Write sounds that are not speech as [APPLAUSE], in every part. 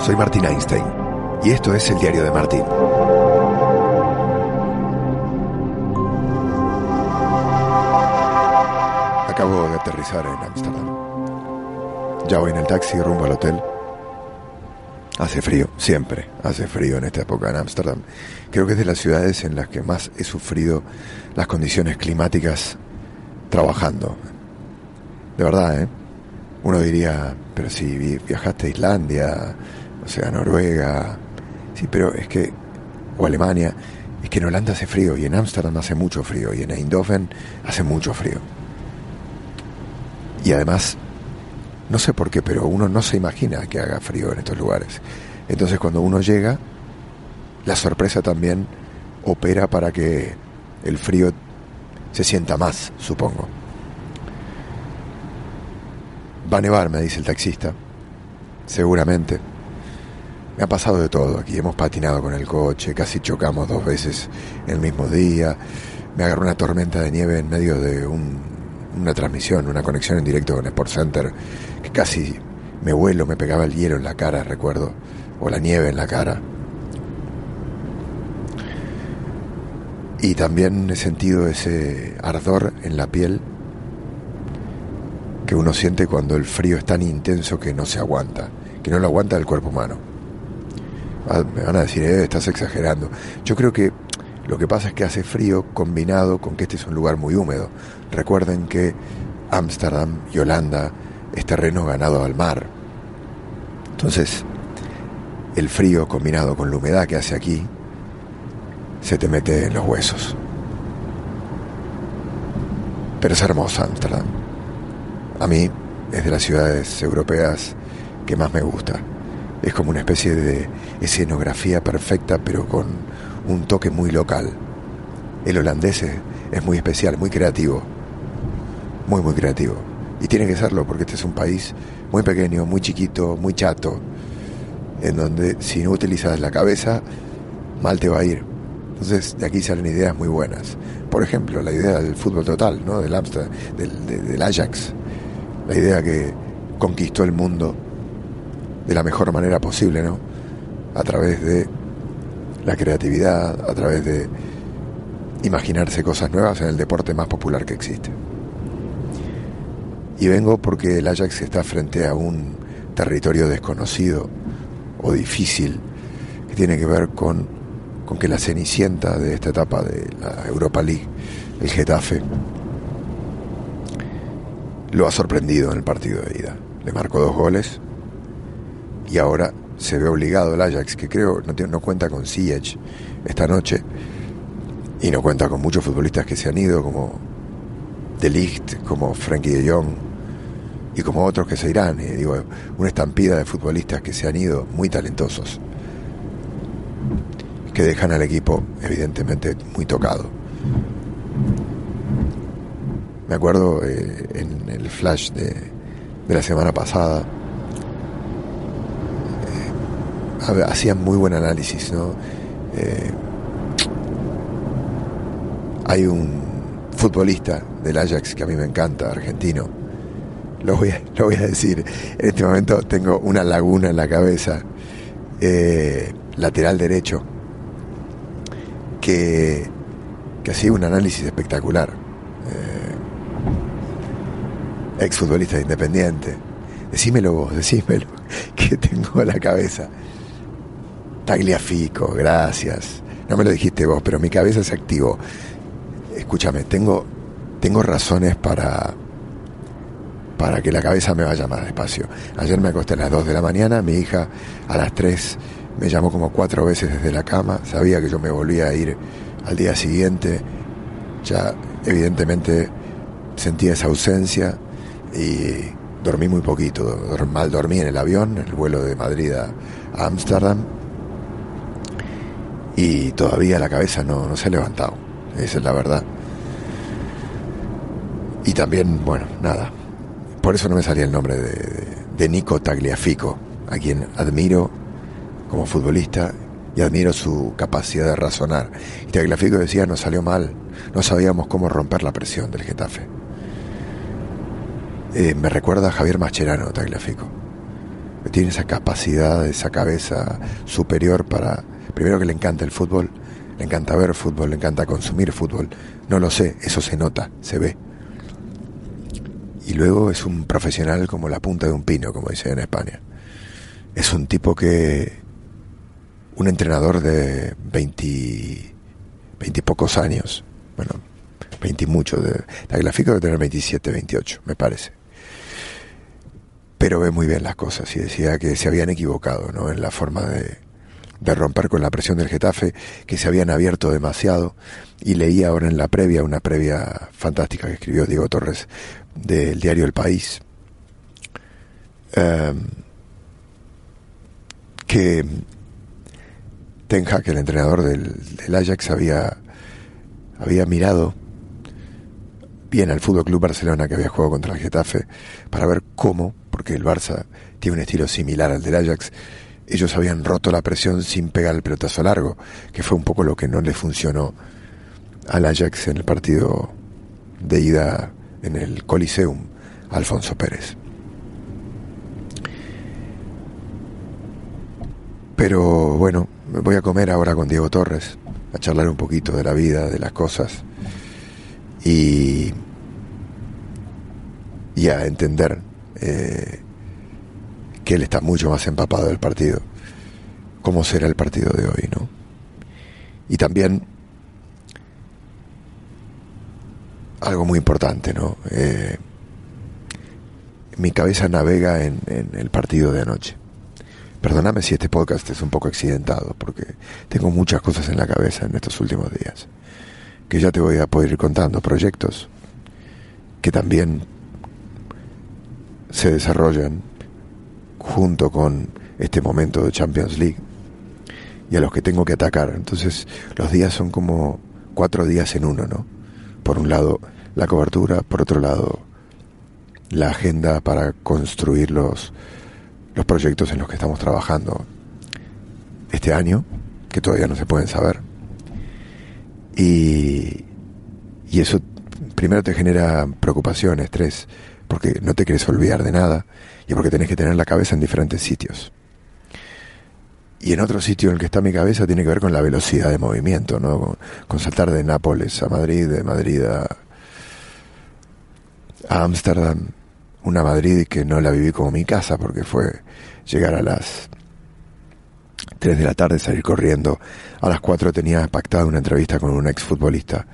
Soy Martín Einstein y esto es el diario de Martín. Acabo de aterrizar en Ámsterdam. Ya voy en el taxi rumbo al hotel. Hace frío, siempre hace frío en esta época en Ámsterdam. Creo que es de las ciudades en las que más he sufrido las condiciones climáticas trabajando. De verdad, ¿eh? Uno diría, pero si viajaste a Islandia, sea, Noruega, sí, pero es que, o Alemania, es que en Holanda hace frío y en Ámsterdam hace mucho frío y en Eindhoven hace mucho frío. Y además, no sé por qué, pero uno no se imagina que haga frío en estos lugares. Entonces cuando uno llega, la sorpresa también opera para que el frío se sienta más, supongo. Va a nevar, me dice el taxista. Seguramente. Me ha pasado de todo aquí. Hemos patinado con el coche, casi chocamos dos veces el mismo día. Me agarró una tormenta de nieve en medio de una transmisión, una conexión en directo con Sport Center, que casi me vuelo, me pegaba el hielo en la cara, recuerdo, o la nieve en la cara. Y también he sentido ese ardor en la piel que uno siente cuando el frío es tan intenso que no se aguanta, que no lo aguanta el cuerpo humano. Ah, me van a decir, eh, estás exagerando. Yo creo que lo que pasa es que hace frío combinado con que este es un lugar muy húmedo. Recuerden que Ámsterdam y Holanda es terreno ganado al mar. Entonces, el frío combinado con la humedad que hace aquí, se te mete en los huesos. Pero es hermosa Ámsterdam. A mí es de las ciudades europeas que más me gusta. Es como una especie de escenografía perfecta, pero con un toque muy local. El holandés es, muy especial, muy creativo. Muy, muy creativo. Y tiene que serlo, porque este es un país muy pequeño, muy chiquito, muy chato, en donde si no utilizas la cabeza, mal te va a ir. Entonces, de aquí salen ideas muy buenas. Por ejemplo, la idea del fútbol total, ¿no? Del Amsterdam, del, del Ajax la idea que conquistó el mundo de la mejor manera posible, ¿no? A través de la creatividad, a través de imaginarse cosas nuevas en el deporte más popular que existe. Y vengo porque el Ajax está frente a un territorio desconocido o difícil que tiene que ver con, con que la cenicienta de esta etapa de la Europa League, el Getafe, lo ha sorprendido en el partido de ida. Le marcó dos goles y ahora se ve obligado el Ajax, que creo no, no cuenta con Ziyech esta noche y no cuenta con muchos futbolistas que se han ido, como De Ligt, como Frankie de Jong y como otros que se irán. Eh, digo, una estampida de futbolistas que se han ido muy talentosos, que dejan al equipo evidentemente muy tocado. Me acuerdo eh, en el flash de, la semana pasada, eh, hacían muy buen análisis, ¿no? Eh, hay un futbolista del Ajax que a mí me encanta, argentino. Lo voy a, lo voy a decir. En este momento tengo una laguna en la cabeza. lateral derecho. Que, que hacía un análisis espectacular exfutbolista de Independiente. Decímelo vos, decímelo, [LAUGHS] que tengo en la cabeza. Tagliafico, gracias. No me lo dijiste vos, pero mi cabeza se activó. Escúchame, tengo, tengo razones para, para que la cabeza me vaya más despacio. Ayer me acosté a las 2 de la mañana, mi hija a las 3 me llamó como cuatro veces desde la cama, sabía que yo me volvía a ir al día siguiente, ya evidentemente sentía esa ausencia, y dormí muy poquito, mal dormí en el avión, en el vuelo de Madrid a Ámsterdam y todavía la cabeza no, se ha levantado, esa es la verdad. Y también, bueno, nada, por eso no me salía el nombre de, de Nico Tagliafico, a quien admiro como futbolista y admiro su capacidad de razonar. Y Tagliafico decía, nos salió mal, no sabíamos cómo romper la presión del Getafe. Eh, me recuerda a Javier Mascherano, Tagliafico. tiene esa capacidad, esa cabeza superior para, primero que le encanta el fútbol, le encanta ver fútbol, le encanta consumir fútbol, no lo sé, eso se nota, se ve. Y luego es un profesional como la punta de un pino, como dicen en España. Es un tipo que, un entrenador de 20, 20 pocos años, bueno, 20 y mucho, de, la gráfica debe tener 27, 28, me parece. Pero ve muy bien las cosas y decía que se habían equivocado ¿no? en la forma de, de romper con la presión del Getafe, que se habían abierto demasiado. Y leía ahora en la previa, una previa fantástica que escribió Diego Torres del diario El País, em, que Ten Hag, el entrenador del, del, Ajax, había, había mirado bien al Fútbol Club Barcelona que había jugado contra el Getafe para ver cómo, porque el Barça tiene un estilo similar al del Ajax, ellos habían roto la presión sin pegar el pelotazo largo, que fue un poco lo que no le funcionó al Ajax en el partido de ida en el Coliseum, Alfonso Pérez. Pero bueno, me voy a comer ahora con Diego Torres, a charlar un poquito de la vida, de las cosas y, y a entender eh, que él está mucho más empapado del partido, cómo será el partido de hoy, ¿no? Y también algo muy importante, ¿no? Eh, mi cabeza navega en, en, el partido de anoche. Perdóname si este podcast es un poco accidentado, porque tengo muchas cosas en la cabeza en estos últimos días, que ya te voy a poder ir contando, proyectos que también se desarrollan junto con este momento de Champions League y a los que tengo que atacar. Entonces los días son como cuatro días en uno, ¿no? Por un lado la cobertura, por otro lado la agenda para construir los, los proyectos en los que estamos trabajando este año, que todavía no se pueden saber. Y, y eso primero te genera preocupación, estrés, porque no te quieres olvidar de nada y porque tenés que tener la cabeza en diferentes sitios. Y en otro sitio en el que está mi cabeza tiene que ver con la velocidad de movimiento, ¿no? Con, saltar de Nápoles a Madrid, de Madrid a Ámsterdam, una Madrid que no la viví como mi casa porque fue llegar a las 3 de la tarde, salir corriendo. A las 4 tenía pactada una entrevista con un exfutbolista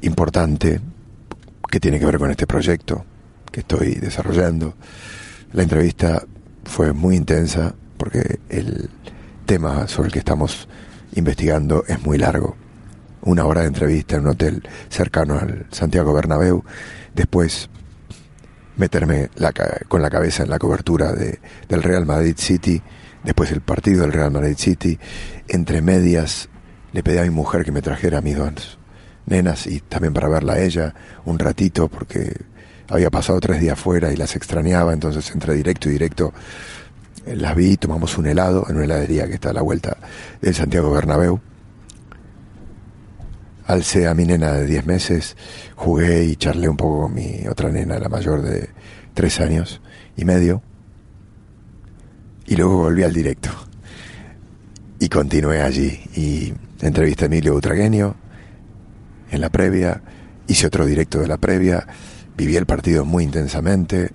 importante que tiene que ver con este proyecto que estoy desarrollando. La entrevista fue muy intensa porque el tema sobre el que estamos investigando es muy largo. Una hora de entrevista en un hotel cercano al Santiago Bernabéu. Después meterme la, con la cabeza en la cobertura de, del Real Madrid City. Después el partido del Real Madrid City. Entre medias le pedí a mi mujer que me trajera mis dos nenas y también para verla a ella un ratito porque había pasado tres días fuera y las extrañaba, entonces entré directo y directo. Las vi, tomamos un helado en una heladería que está a la vuelta del Santiago Bernabéu. Alcé a mi nena de 10 meses, jugué y charlé un poco con mi otra nena, la mayor de 3 años y medio. Y luego volví al directo. Y continué allí. Y entrevisté a Emilio Utragueño en la previa. Hice otro directo de la previa viví el partido muy intensamente,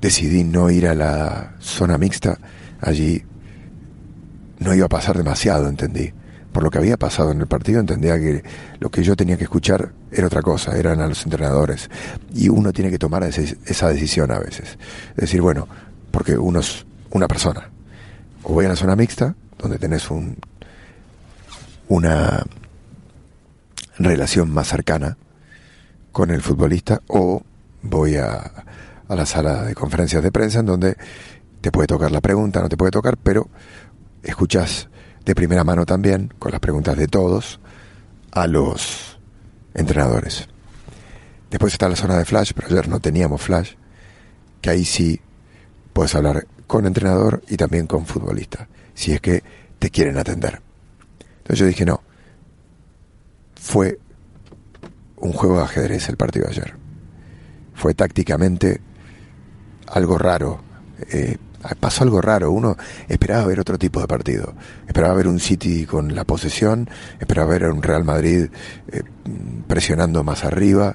decidí no ir a la zona mixta, allí no iba a pasar demasiado, entendí. Por lo que había pasado en el partido entendía que lo que yo tenía que escuchar era otra cosa, eran a los entrenadores. Y uno tiene que tomar esa decisión a veces. Es decir, bueno, porque uno es una persona. O voy a la zona mixta, donde tenés un, una relación más cercana, con el futbolista o voy a, a la sala de conferencias de prensa en donde te puede tocar la pregunta, no te puede tocar, pero escuchas de primera mano también, con las preguntas de todos, a los entrenadores. Después está la zona de flash, pero ayer no teníamos flash, que ahí sí puedes hablar con entrenador y también con futbolista, si es que te quieren atender. Entonces yo dije, no, fue un juego de ajedrez el partido de ayer. Fue tácticamente algo raro eh, pasó algo raro. Uno esperaba ver otro tipo de partido. Esperaba ver un City con la posesión, esperaba ver a un Real Madrid eh, presionando más arriba,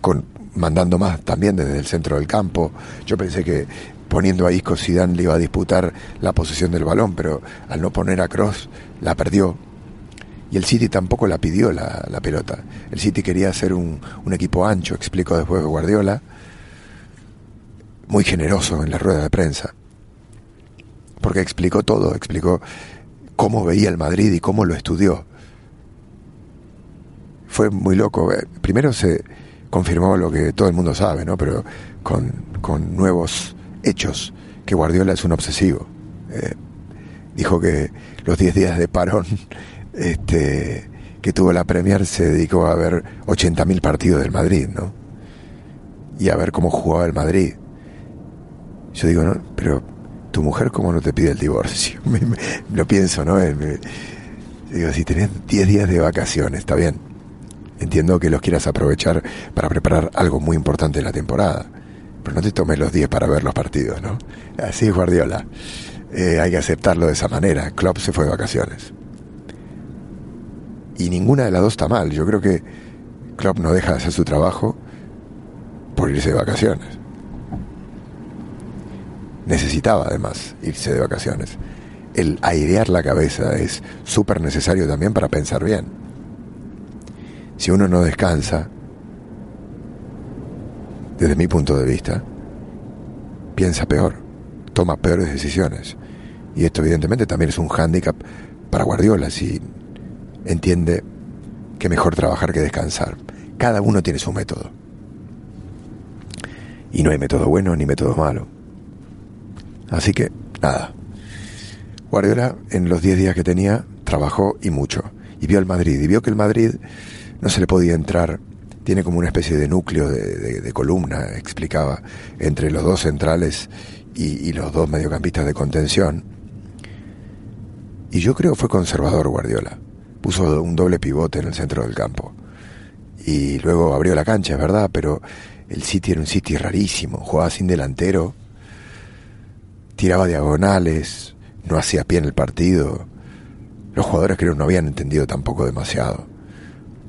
con, mandando más también desde el centro del campo. Yo pensé que poniendo a Isco Zidane le iba a disputar la posesión del balón, pero al no poner a Cross la perdió. Y el City tampoco la pidió la, la pelota. El City quería hacer un, un equipo ancho, explicó después Guardiola, muy generoso en la rueda de prensa, porque explicó todo, explicó cómo veía el Madrid y cómo lo estudió. Fue muy loco. Eh, primero se confirmó lo que todo el mundo sabe, ¿no? Pero con, con nuevos hechos, que Guardiola es un obsesivo. Eh, dijo que los 10 días de parón este, que tuvo la Premier se dedicó a ver 80.000 partidos del Madrid, ¿no? Y a ver cómo jugaba el Madrid. Yo digo, no, pero tu mujer cómo no te pide el divorcio. [LAUGHS] lo pienso, ¿no? digo, si tenés 10 días de vacaciones, está bien. Entiendo que los quieras aprovechar para preparar algo muy importante en la temporada. Pero no te tomes los 10 para ver los partidos, ¿no? Así es Guardiola. Eh, hay que aceptarlo de esa manera. Klopp se fue de vacaciones. Y ninguna de las dos está mal. Yo creo que Klopp no deja de hacer su trabajo por irse de vacaciones necesitaba además irse de vacaciones. El airear la cabeza es súper necesario también para pensar bien. Si uno no descansa, desde mi punto de vista, piensa peor, toma peores decisiones. Y esto evidentemente también es un hándicap para Guardiola si entiende que mejor trabajar que descansar. Cada uno tiene su método. Y no hay método bueno ni método malo. Así que, nada. Guardiola, en los 10 días que tenía, trabajó y mucho. Y vio el Madrid. Y vio que el Madrid no se le podía entrar. Tiene como una especie de núcleo de, columna, explicaba, entre los dos centrales y, y los dos mediocampistas de contención. Y yo creo fue conservador Guardiola. Puso un doble pivote en el centro del campo. Y luego abrió la cancha, es verdad, pero el City era un City rarísimo. Jugaba sin delantero tiraba diagonales, no hacía pie en el partido. Los jugadores creo no habían entendido tampoco demasiado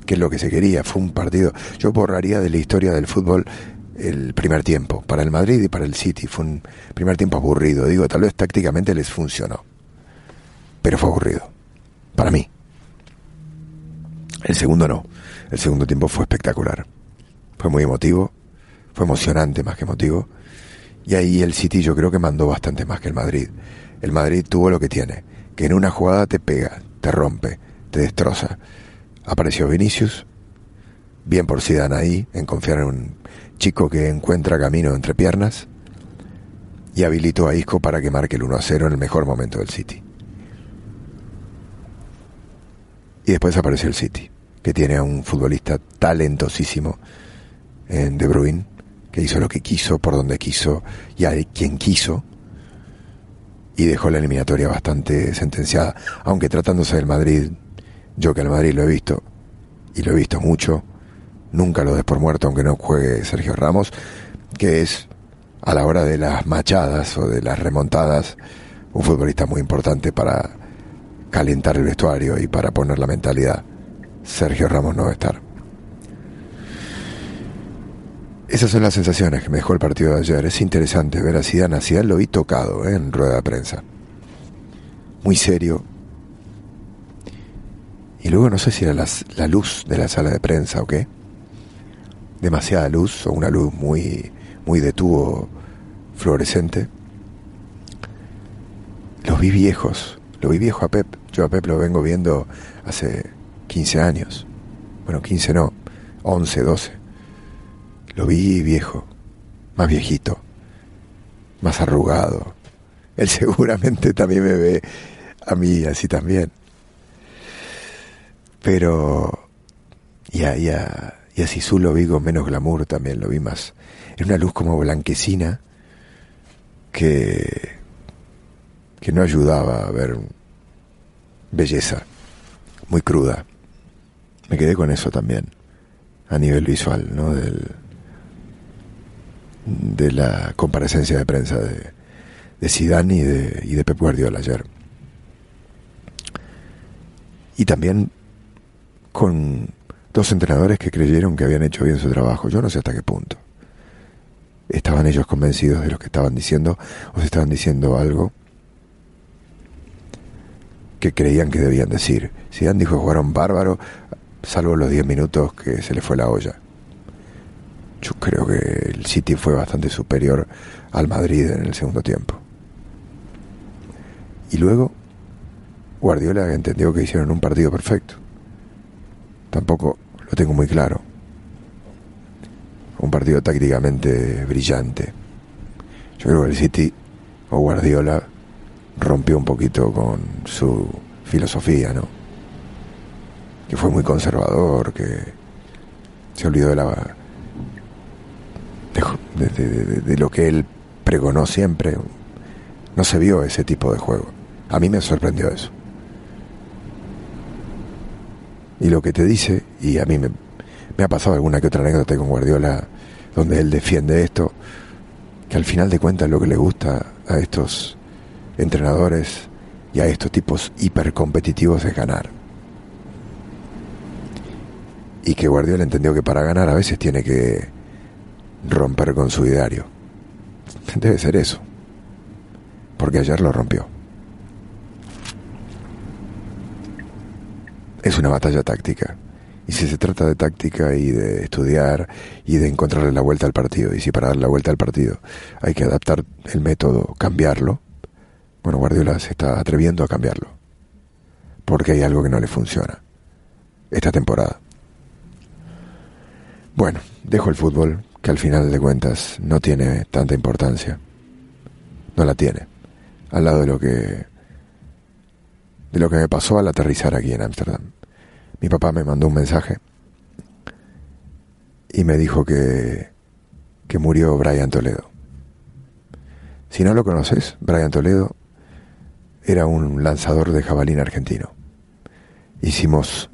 qué es lo que se quería. Fue un partido, yo borraría de la historia del fútbol el primer tiempo, para el Madrid y para el City. Fue un primer tiempo aburrido. Digo, tal vez tácticamente les funcionó, pero fue aburrido, para mí. El segundo no, el segundo tiempo fue espectacular. Fue muy emotivo, fue emocionante más que emotivo y ahí el City yo creo que mandó bastante más que el Madrid. El Madrid tuvo lo que tiene, que en una jugada te pega, te rompe, te destroza. Apareció Vinicius, bien por Zidane ahí, en confiar en un chico que encuentra camino entre piernas, y habilitó a Isco para que marque el 1 a 0 en el mejor momento del City. Y después apareció el City, que tiene a un futbolista talentosísimo en De Bruyne, que hizo lo que quiso, por donde quiso y a quien quiso, y dejó la eliminatoria bastante sentenciada, aunque tratándose del Madrid, yo que al Madrid lo he visto, y lo he visto mucho, nunca lo des por muerto aunque no juegue Sergio Ramos, que es a la hora de las machadas o de las remontadas, un futbolista muy importante para calentar el vestuario y para poner la mentalidad. Sergio Ramos no va estar. Esas son las sensaciones que me dejó el partido de ayer. Es interesante ver a Zidane. A Zidane lo vi tocado ¿eh? en rueda de prensa. Muy serio. Y luego no sé si era la luz de la sala de prensa o qué. Demasiada luz o una luz muy, muy de tubo fluorescente. Los vi viejos. Lo vi viejo a Pep. Yo a Pep lo vengo viendo hace 15 años. Bueno, 15 no, 11, 12 lo vi viejo, más viejito, más arrugado. Él [LAUGHS] seguramente también me ve a mí así también. Pero y a, y a, Sisu lo vi con menos glamour también, lo vi más. Es una luz como blanquecina que, que no ayudaba a ver belleza, muy cruda. Me quedé con eso también, a nivel visual, ¿no? Del, de la comparecencia de prensa de, de y de, y de Pep Guardiola ayer. Y también con dos entrenadores que creyeron que habían hecho bien su trabajo. Yo no sé hasta qué punto. ¿Estaban ellos convencidos de lo que estaban diciendo o se estaban diciendo algo que creían que debían decir? Zidane dijo jugaron bárbaro, salvo los 10 minutos que se le fue la olla. Yo creo que el City fue bastante superior al Madrid en el segundo tiempo. Y luego Guardiola entendió que hicieron un partido perfecto. Tampoco lo tengo muy claro. Un partido tácticamente brillante. Yo creo que el City o Guardiola rompió un poquito con su filosofía, ¿no? Que fue muy conservador, que se olvidó de la de, lo que él pregonó siempre. No se vio ese tipo de juego. A mí me sorprendió eso. Y lo que te dice, y a mí me, me ha pasado alguna que otra anécdota con Guardiola, donde él defiende esto, que al final de cuentas lo que le gusta a estos entrenadores y a estos tipos hipercompetitivos es ganar. Y que Guardiola entendió que para ganar a veces tiene que romper con su ideario. Debe ser eso. Porque ayer lo rompió. Es una batalla táctica. Y si se trata de táctica y de estudiar y de encontrarle la vuelta al partido, y si para dar la vuelta al partido hay que adaptar el método, cambiarlo, bueno, Guardiola se está atreviendo a cambiarlo. Porque hay algo que no le funciona. Esta temporada. Bueno, dejo el fútbol, que al final de cuentas no tiene tanta importancia. No la tiene. Al lado de lo que de lo que me pasó al aterrizar aquí en Ámsterdam. Mi papá me mandó un mensaje y me dijo que que murió Brian Toledo. Si no lo conoces, Brian Toledo era un lanzador de jabalín argentino. Hicimos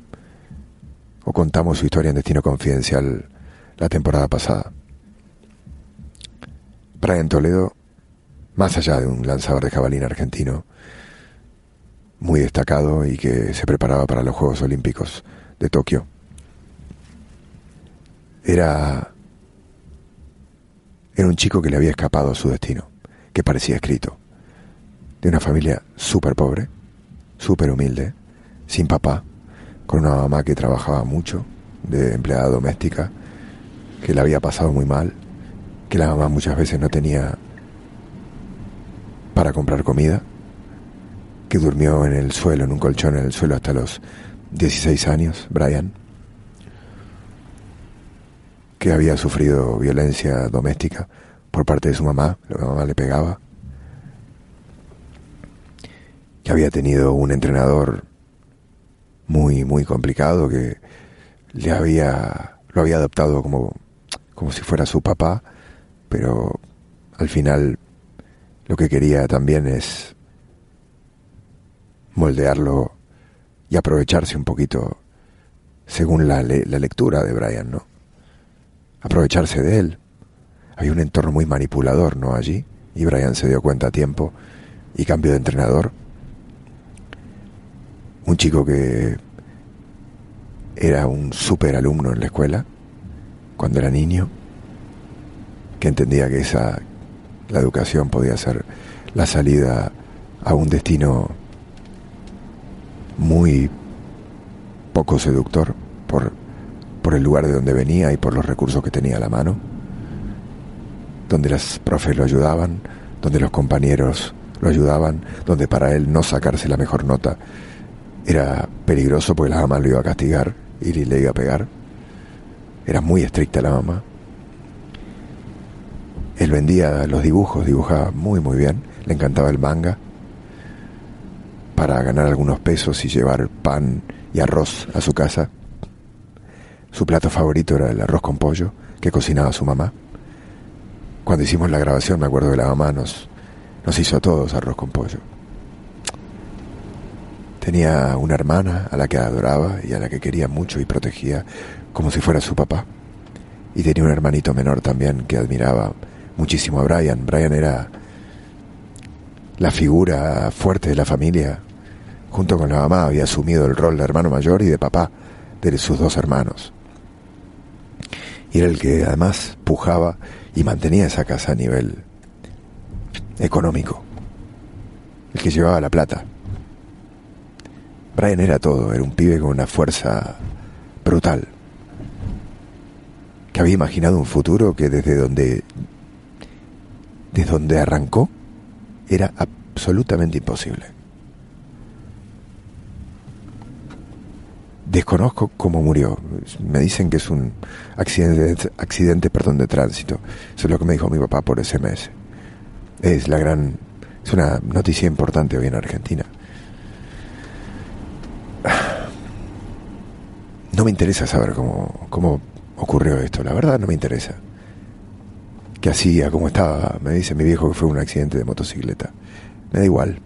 contamos su historia en Destino Confidencial la temporada pasada. Brian Toledo, más allá de un lanzador de jabalín argentino, muy destacado y que se preparaba para los Juegos Olímpicos de Tokio, era, era un chico que le había escapado a su destino, que parecía escrito, de una familia súper pobre, súper humilde, sin papá, con una mamá que trabajaba mucho, de empleada doméstica, que le había pasado muy mal que la mamá muchas veces no tenía para comprar comida, que durmió en el suelo, en un colchón en el suelo hasta los 16 años, Brian, que había sufrido violencia doméstica por parte de su mamá, la mamá le pegaba, que había tenido un entrenador muy, muy complicado, que le había, lo había adoptado como, como si fuera su papá, pero al final lo que quería también es moldearlo y aprovecharse un poquito según la, la lectura de Brian, ¿no? Aprovecharse de él. Hay un entorno muy manipulador, ¿no? Allí. Y Brian se dio cuenta a tiempo y cambió de entrenador. Un chico que era un super alumno en la escuela cuando era niño que entendía que esa la educación podía ser la salida a un destino muy poco seductor por, por el lugar de donde venía y por los recursos que tenía a la mano, donde las profes lo ayudaban, donde los compañeros lo ayudaban, donde para él no sacarse la mejor nota era peligroso porque la mamá lo iba a castigar y le iba a pegar. Era muy estricta la mamá. Él vendía los dibujos, dibujaba muy muy bien, le encantaba el manga para ganar algunos pesos y llevar pan y arroz a su casa. Su plato favorito era el arroz con pollo que cocinaba su mamá. Cuando hicimos la grabación me acuerdo que la mamá nos, nos hizo a todos arroz con pollo. Tenía una hermana a la que adoraba y a la que quería mucho y protegía como si fuera su papá. Y tenía un hermanito menor también que admiraba muchísimo a Brian. Brian era la figura fuerte de la familia. Junto con la mamá había asumido el rol de hermano mayor y de papá de sus dos hermanos. Y era el que además pujaba y mantenía esa casa a nivel económico. El que llevaba la plata. Brian era todo, era un pibe con una fuerza brutal. Que había imaginado un futuro que desde donde desde donde arrancó era absolutamente imposible. Desconozco cómo murió. Me dicen que es un accidente, accidente perdón, de tránsito. Eso es lo que me dijo mi papá por SMS. Es la gran, es una noticia importante hoy en Argentina. No me interesa saber cómo, cómo ocurrió esto. La verdad no me interesa. ¿Qué hacía? ¿Cómo estaba? Me dice mi viejo que fue un accidente de motocicleta. Me da igual.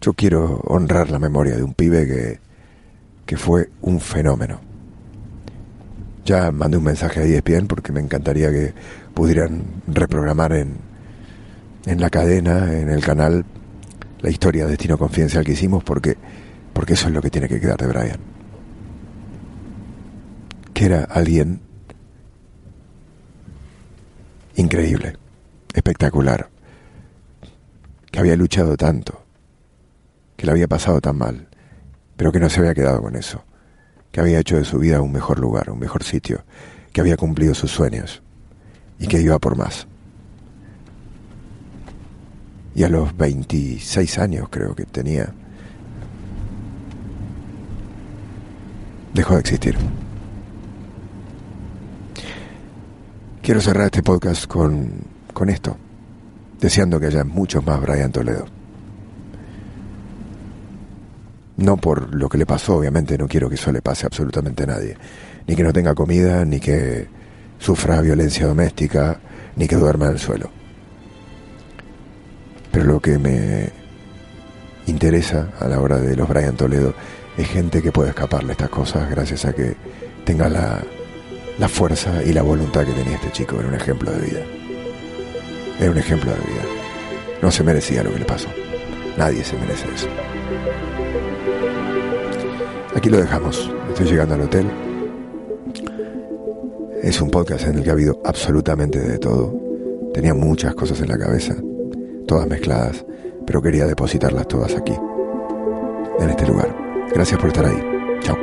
Yo quiero honrar la memoria de un pibe que, que fue un fenómeno. Ya mandé un mensaje a ESPN porque me encantaría que pudieran reprogramar en, en la cadena, en el canal, la historia de Destino Confidencial que hicimos porque, porque eso es lo que tiene que quedar de Brian. Que era alguien increíble, espectacular, que había luchado tanto, que le había pasado tan mal, pero que no se había quedado con eso, que había hecho de su vida un mejor lugar, un mejor sitio, que había cumplido sus sueños y que iba por más. Y a los 26 años creo que tenía, dejó de existir. Quiero cerrar este podcast con, con esto, deseando que haya muchos más Brian Toledo. No por lo que le pasó, obviamente, no quiero que eso le pase absolutamente a nadie. Ni que no tenga comida, ni que sufra violencia doméstica, ni que duerma en el suelo. Pero lo que me interesa a la hora de los Brian Toledo es gente que puede escaparle estas cosas gracias a que tenga la, la fuerza y la voluntad que tenía este chico. Era un ejemplo de vida. Era un ejemplo de vida. No se merecía lo que le pasó. Nadie se merece eso. Aquí lo dejamos. Estoy llegando al hotel. Es un podcast en el que ha habido absolutamente de todo. Tenía muchas cosas en la cabeza, todas mezcladas, pero quería depositarlas todas aquí, en este lugar. Gracias por estar ahí. Chao.